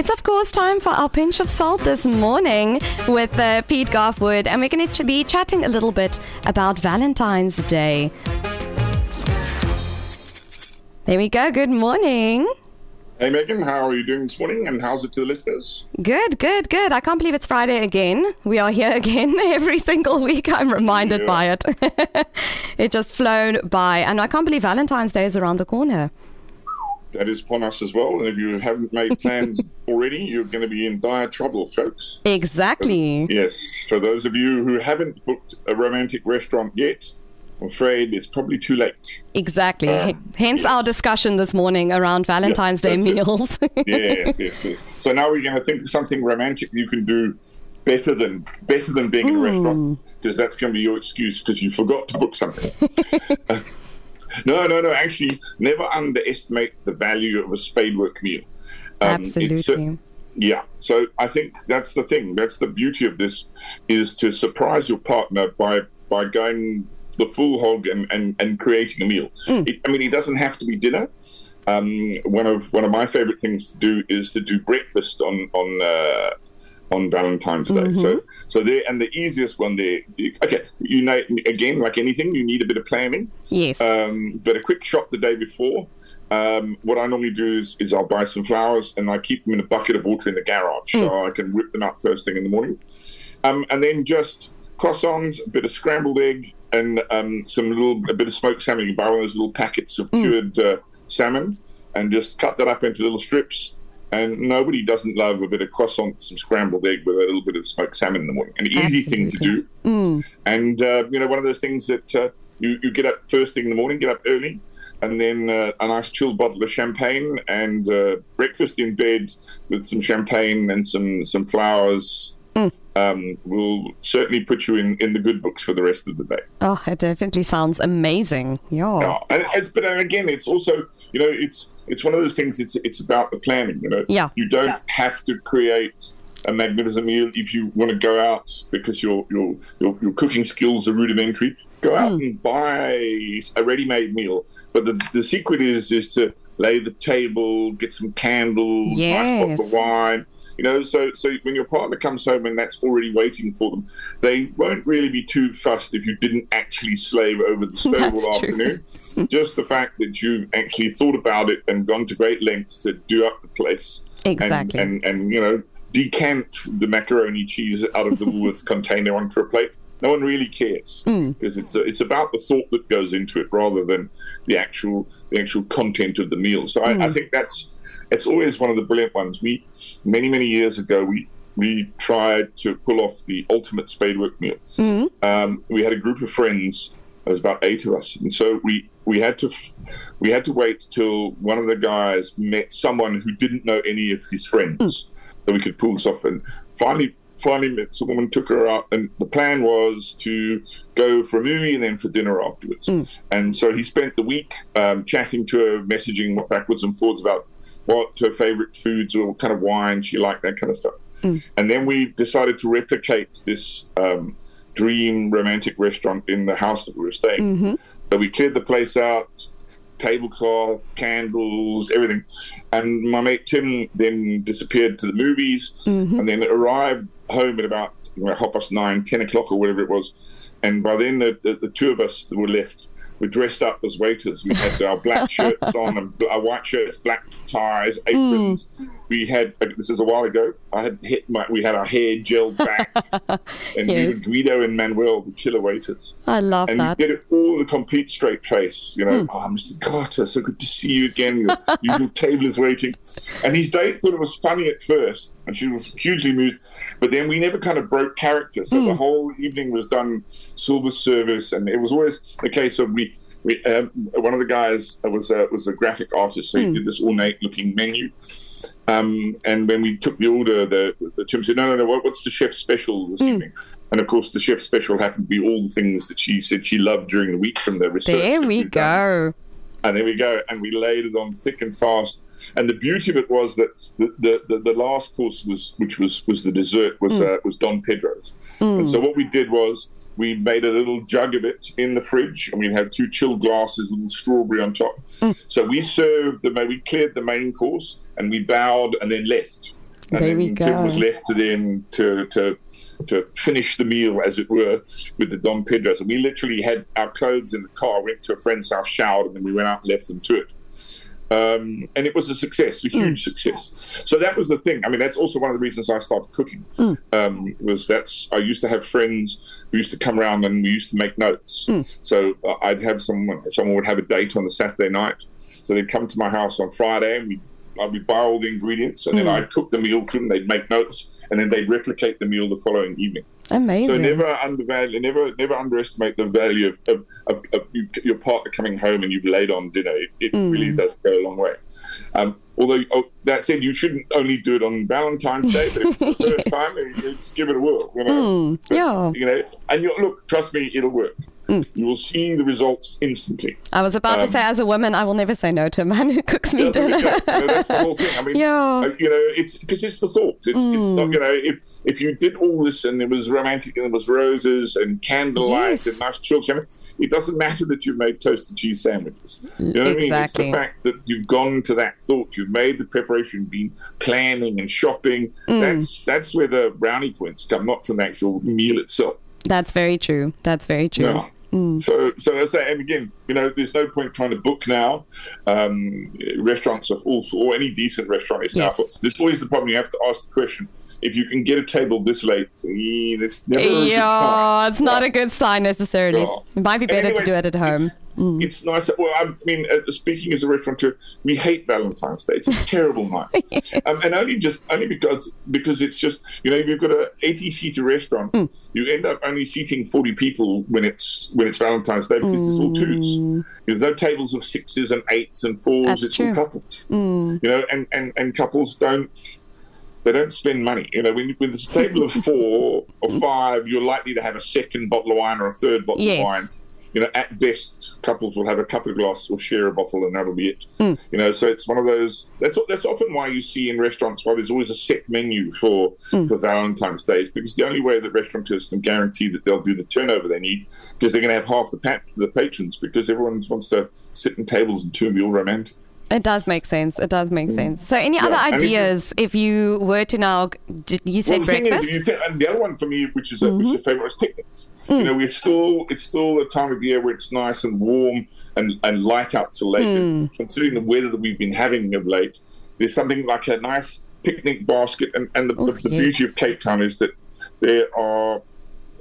It's, of course, time for our pinch of salt this morning with uh, Pete Goffe-Wood, and we're going to be chatting a little bit about Valentine's Day. There we go. Good morning. Hey Megan, how are you doing this morning and how's it to the listeners? Good, good, good. I can't believe it's Friday again. We are here again every single week. I'm reminded yeah. by it. it just flown by. And I can't believe Valentine's Day is around the corner. That is upon us as well. And if you haven't made plans already, you're going to be in dire trouble, folks. Exactly. yes. For those of you who haven't booked a romantic restaurant yet, I'm afraid it's probably too late. Exactly. Uh, Hence yes. our discussion this morning around Valentine's yeah, Day meals. yes, yes, yes. So now we're going to think of something romantic you can do better than better than being in a mm. restaurant because that's going to be your excuse because you forgot to book something. no, no, no. Actually, never underestimate the value of a spadework meal. Um, Absolutely. yeah. So I think that's the thing. That's the beauty of this is to surprise your partner by by going the full hog and, and, and creating a meal. Mm. It, I mean, it doesn't have to be dinner. Um, one of one of my favorite things to do is to do breakfast on on uh, on Valentine's Day. Mm-hmm. So so there and the easiest one there. Okay, you know, again, like anything, you need a bit of planning. Yes. Um, but a quick shot the day before. Um, what I normally do is, is I'll buy some flowers and I keep them in a bucket of water in the garage mm. so I can whip them up first thing in the morning. Um, and then just croissants, a bit of scrambled egg, and um, some little a bit of smoked salmon. You buy one of those little packets of mm. cured uh, salmon, and just cut that up into little strips. And nobody doesn't love a bit of croissant, some scrambled egg with a little bit of smoked salmon in the morning. An easy thing to do. Mm. And, uh, you know, one of those things that uh, you, you get up first thing in the morning, get up early, and then uh, a nice chilled bottle of champagne and uh, breakfast in bed with some champagne and some, some flowers. Um, will certainly put you in, in the good books for the rest of the day. Oh, it definitely sounds amazing. Yeah. yeah and it's, but again, it's also, you know, it's it's one of those things. It's it's about the planning. You know, yeah. You don't yeah. have to create a magnificent meal if you want to go out because your your your, your cooking skills are rudimentary. Go out mm. and buy a ready-made meal. But the the secret is is to lay the table, get some candles, yes. nice bottle of wine you know, so so when your partner comes home and that's already waiting for them, they won't really be too fussed if you didn't actually slave over the stove all afternoon. Just the fact that you've actually thought about it and gone to great lengths to do up the place. Exactly. And, and, and you know, decant the macaroni cheese out of the Woolworths container onto a plate. No one really cares mm. because it's it's about the thought that goes into it rather than the actual the actual content of the meal. So mm. I, I hmm. think that's it's always one of the brilliant ones. We many many years ago we we tried to pull off the ultimate spadework meal. Mm-hmm. Um, we had a group of friends. There was about eight of us, and so we we had to we had to wait till one of the guys met someone who didn't know any of his friends, mm. that we could pull this off. And finally, finally met some woman, took her out, and the plan was to go for a movie and then for dinner afterwards. Mm. And so he spent the week um, chatting to her, messaging backwards and forwards about what her favorite foods or what kind of wine she liked, that kind of stuff. Mm. And then we decided to replicate this um, dream romantic restaurant in the house that we were staying. Mm-hmm. So we cleared the place out, tablecloth, candles, everything. And my mate Tim then disappeared to the movies mm-hmm. and then arrived home at about you know, half past nine, 10 o'clock or whatever it was. And by then, the, the, the two of us were left we dressed up as waiters. We had our black shirts on and our white shirts, black ties, aprons. Mm. We had this is a while ago. I had hit my we had our hair gelled back, and yes. we were Guido and Manuel, the killer waiters. I love and that. And we did it all the complete straight face. You know, mm. oh, Mr. Carter, so good to see you again. Your usual table is waiting. And his date thought it was funny at first, and she was hugely moved. But then we never kind of broke character. So mm. the whole evening was done silver service, and it was always a case of we we, um, one of the guys was a, was a graphic artist, so he mm. did this ornate looking menu. Um, and when we took the order, the, the Tim said, "No, no, no. What, what's the chef's special this mm. evening?" And of course, the chef's special happened to be all the things that she said she loved during the week from the research. There we go. Done. And there we go. And we laid it on thick and fast. And the beauty of it was that the, the, the, the last course was, which was, was the dessert, was mm. uh, was Don Pedro's. Mm. And so what we did was we made a little jug of it in the fridge, and we had two chilled glasses with strawberry on top. Mm. So we served the we cleared the main course, and we bowed and then left. And There then Tim was left to then to to to finish the meal, as it were, with the Don Pedros. And we literally had our clothes in the car, went to a friend's house, showered, and then we went out and left them to it. Um, and it was a success, a huge success. So that was the thing. I mean, that's also one of the reasons I started cooking. Um, was that's I used to have friends who used to come around and we used to make notes. So uh, I'd have someone, someone would have a date on the Saturday night. So they'd come to my house on Friday and we I'd buy all the ingredients and then hmm. I'd cook the meal for them. They'd make notes and then they'd replicate the meal the following evening. Amazing. So never undervalue, never never underestimate the value of, of, of, of you, your partner coming home and you've laid on dinner. It, it hmm. really does go a long way. Um, although oh, that said, you shouldn't only do it on Valentine's Day, but if it's the first time, it- it's give it a whirl. You know, hmm. But, yeah. You know, and you look, trust me, it'll work. You will see the results instantly. I was about to Um, say, as a woman, I will never say no to a man who cooks me Yeah, dinner. You that's the whole thing. I mean, Yeah. you know, it's because it's the thought. It's, it's not, you know, if if you did all this and it was romantic and there was roses and candlelight Yes. and nice children, it doesn't matter that you've made toasted cheese sandwiches. You know what I mean? It's the fact that you've gone to that thought, you've made the preparation, been planning and shopping. Mm. That's that's where the brownie points come, not from the actual meal itself. That's very true. That's very true. Yeah. So, so as I say, and again, you know, there's no point trying to book now. Um, restaurants are also, or any decent restaurant is now. For, there's always the problem. You have to ask the question: if you can get a table this late, eh, that's never a good Yeah, it's not a good sign necessarily. Yeah. It might be better to do it at home. It's, it's nice. Well, I mean, uh, speaking as a restaurateur, we hate Valentine's Day. It's a terrible night, um, and only just only because because it's just you know if you've got an 80 seater restaurant, Hmm. you end up only seating 40 people when it's when it's Valentine's Day because it's all twos. There's no tables of sixes and eights and fours. That's it's true. All couples. You know, and, and and couples don't. They don't spend money. You know, when, when there's a table of four or five, you're likely to have a second bottle of wine or a third bottle Yes. of wine you know, at best, couples will have a couple of glasses or share a bottle, and that'll be it. Hmm. You know, so it's one of those. That's that's often why you see in restaurants why there's always a set menu for Hmm. for Valentine's Day, because the only way that restaurateurs can guarantee that they'll do the turnover they need, because they're going to have half the pat- the patrons, because everyone wants to sit in tables and two all romantic. It does make sense. It does make sense. So, any other Mm. and if ideas if you were to now? You said well, the breakfast? Mm-hmm. is, take, and the other one for me, which is a, which is a favorite, is picnics. You know, we're still it's still a time of year where it's nice and warm and, and light out to late. Mm. And considering the weather that we've been having of late, there's something like a nice picnic basket. And, and the, Oh, the, the yes. beauty of Cape Town is that there are.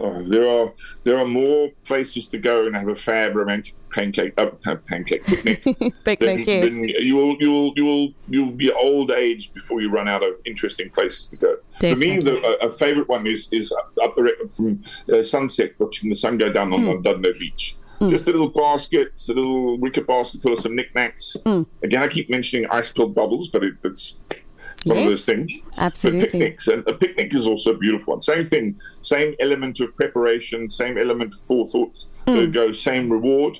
Uh, there are there are more places to go and have a fab romantic pancake uh, pancake picnic Picnic, then, yes. then you will you will you will you'll be old age before you run out of interesting places to go. For me, the, a, a favorite one is is up the from uh, sunset, watching the sun go down on, Hmm. on Dudno Beach. Just a little basket, a little wicker basket full of some knickknacks. Hmm. Again, I keep mentioning ice cold bubbles, but it, it's one of those things. But picnics, and a picnic is also a beautiful one. Same thing, same element of preparation, same element of forethought. That Go same reward,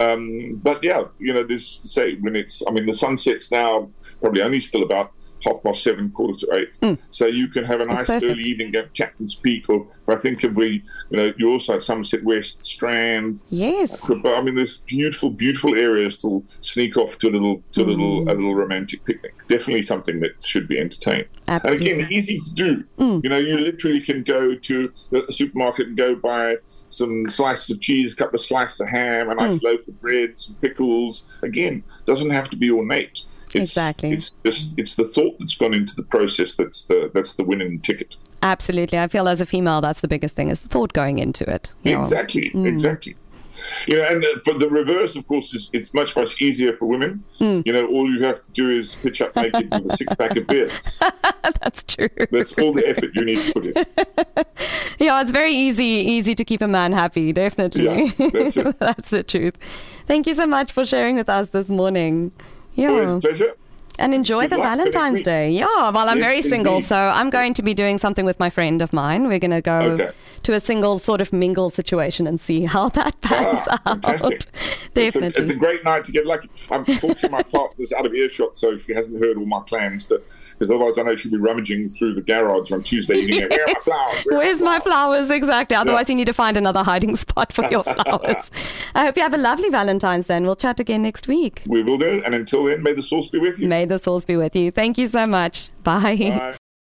um, but yeah, you know, this say when it's. I mean, the sun sets now probably only still about half past seven, quarter to eight. So you can have a nice Hmm. early evening go at Chapman's Peak, or if I think of we, you know, you also at Somerset West, Strand, Yes. but I mean, there's beautiful, beautiful areas to sneak off to a little, to a little, a little romantic picnic. Definitely something that should be entertained. Absolutely. And again, easy to do. You know, you literally can go to the supermarket and go buy some slices of cheese, a couple of slices of ham, a nice loaf of bread, some pickles. Again, doesn't have to be ornate. It's, Exactly. It's just it's the thought that's gone into the process that's the that's the winning ticket. Absolutely. I feel as a female, that's the biggest thing is the thought going into it. Yeah. Exactly, exactly. You know, and uh, for the reverse, of course, is it's much much easier for women. You know, all you have to do is pitch up naked with a six pack of beers. That's true. That's all the effort you need to put in. Yeah, it's very easy easy to keep a man happy, definitely. Yeah, that's it. That's the truth. Thank you so much for sharing with us this morning. Always Yeah. a pleasure. And enjoy Good the luck for next Valentine's. Day. Yeah, well, I'm Yes, very single, indeed. so I'm going to be doing something with my friend of mine. We're going to go Okay. to a single sort of mingle situation and see how that pans Ah, out. fantastic. It's a, Definitely. it's a great night to get lucky. I'm Unfortunately, my partner's out of earshot, so she hasn't heard all my plans. Because otherwise, I know she'll be rummaging through the garage on Tuesday evening. Where are my flowers? Where Where's my flowers? Exactly. Otherwise, you need to find another hiding spot for your flowers. I hope you have a lovely Valentine's Day and we'll chat again next week. We will do. And until then, may the sauce be with you. May the souls be with you. Thank you so much. Bye. Bye.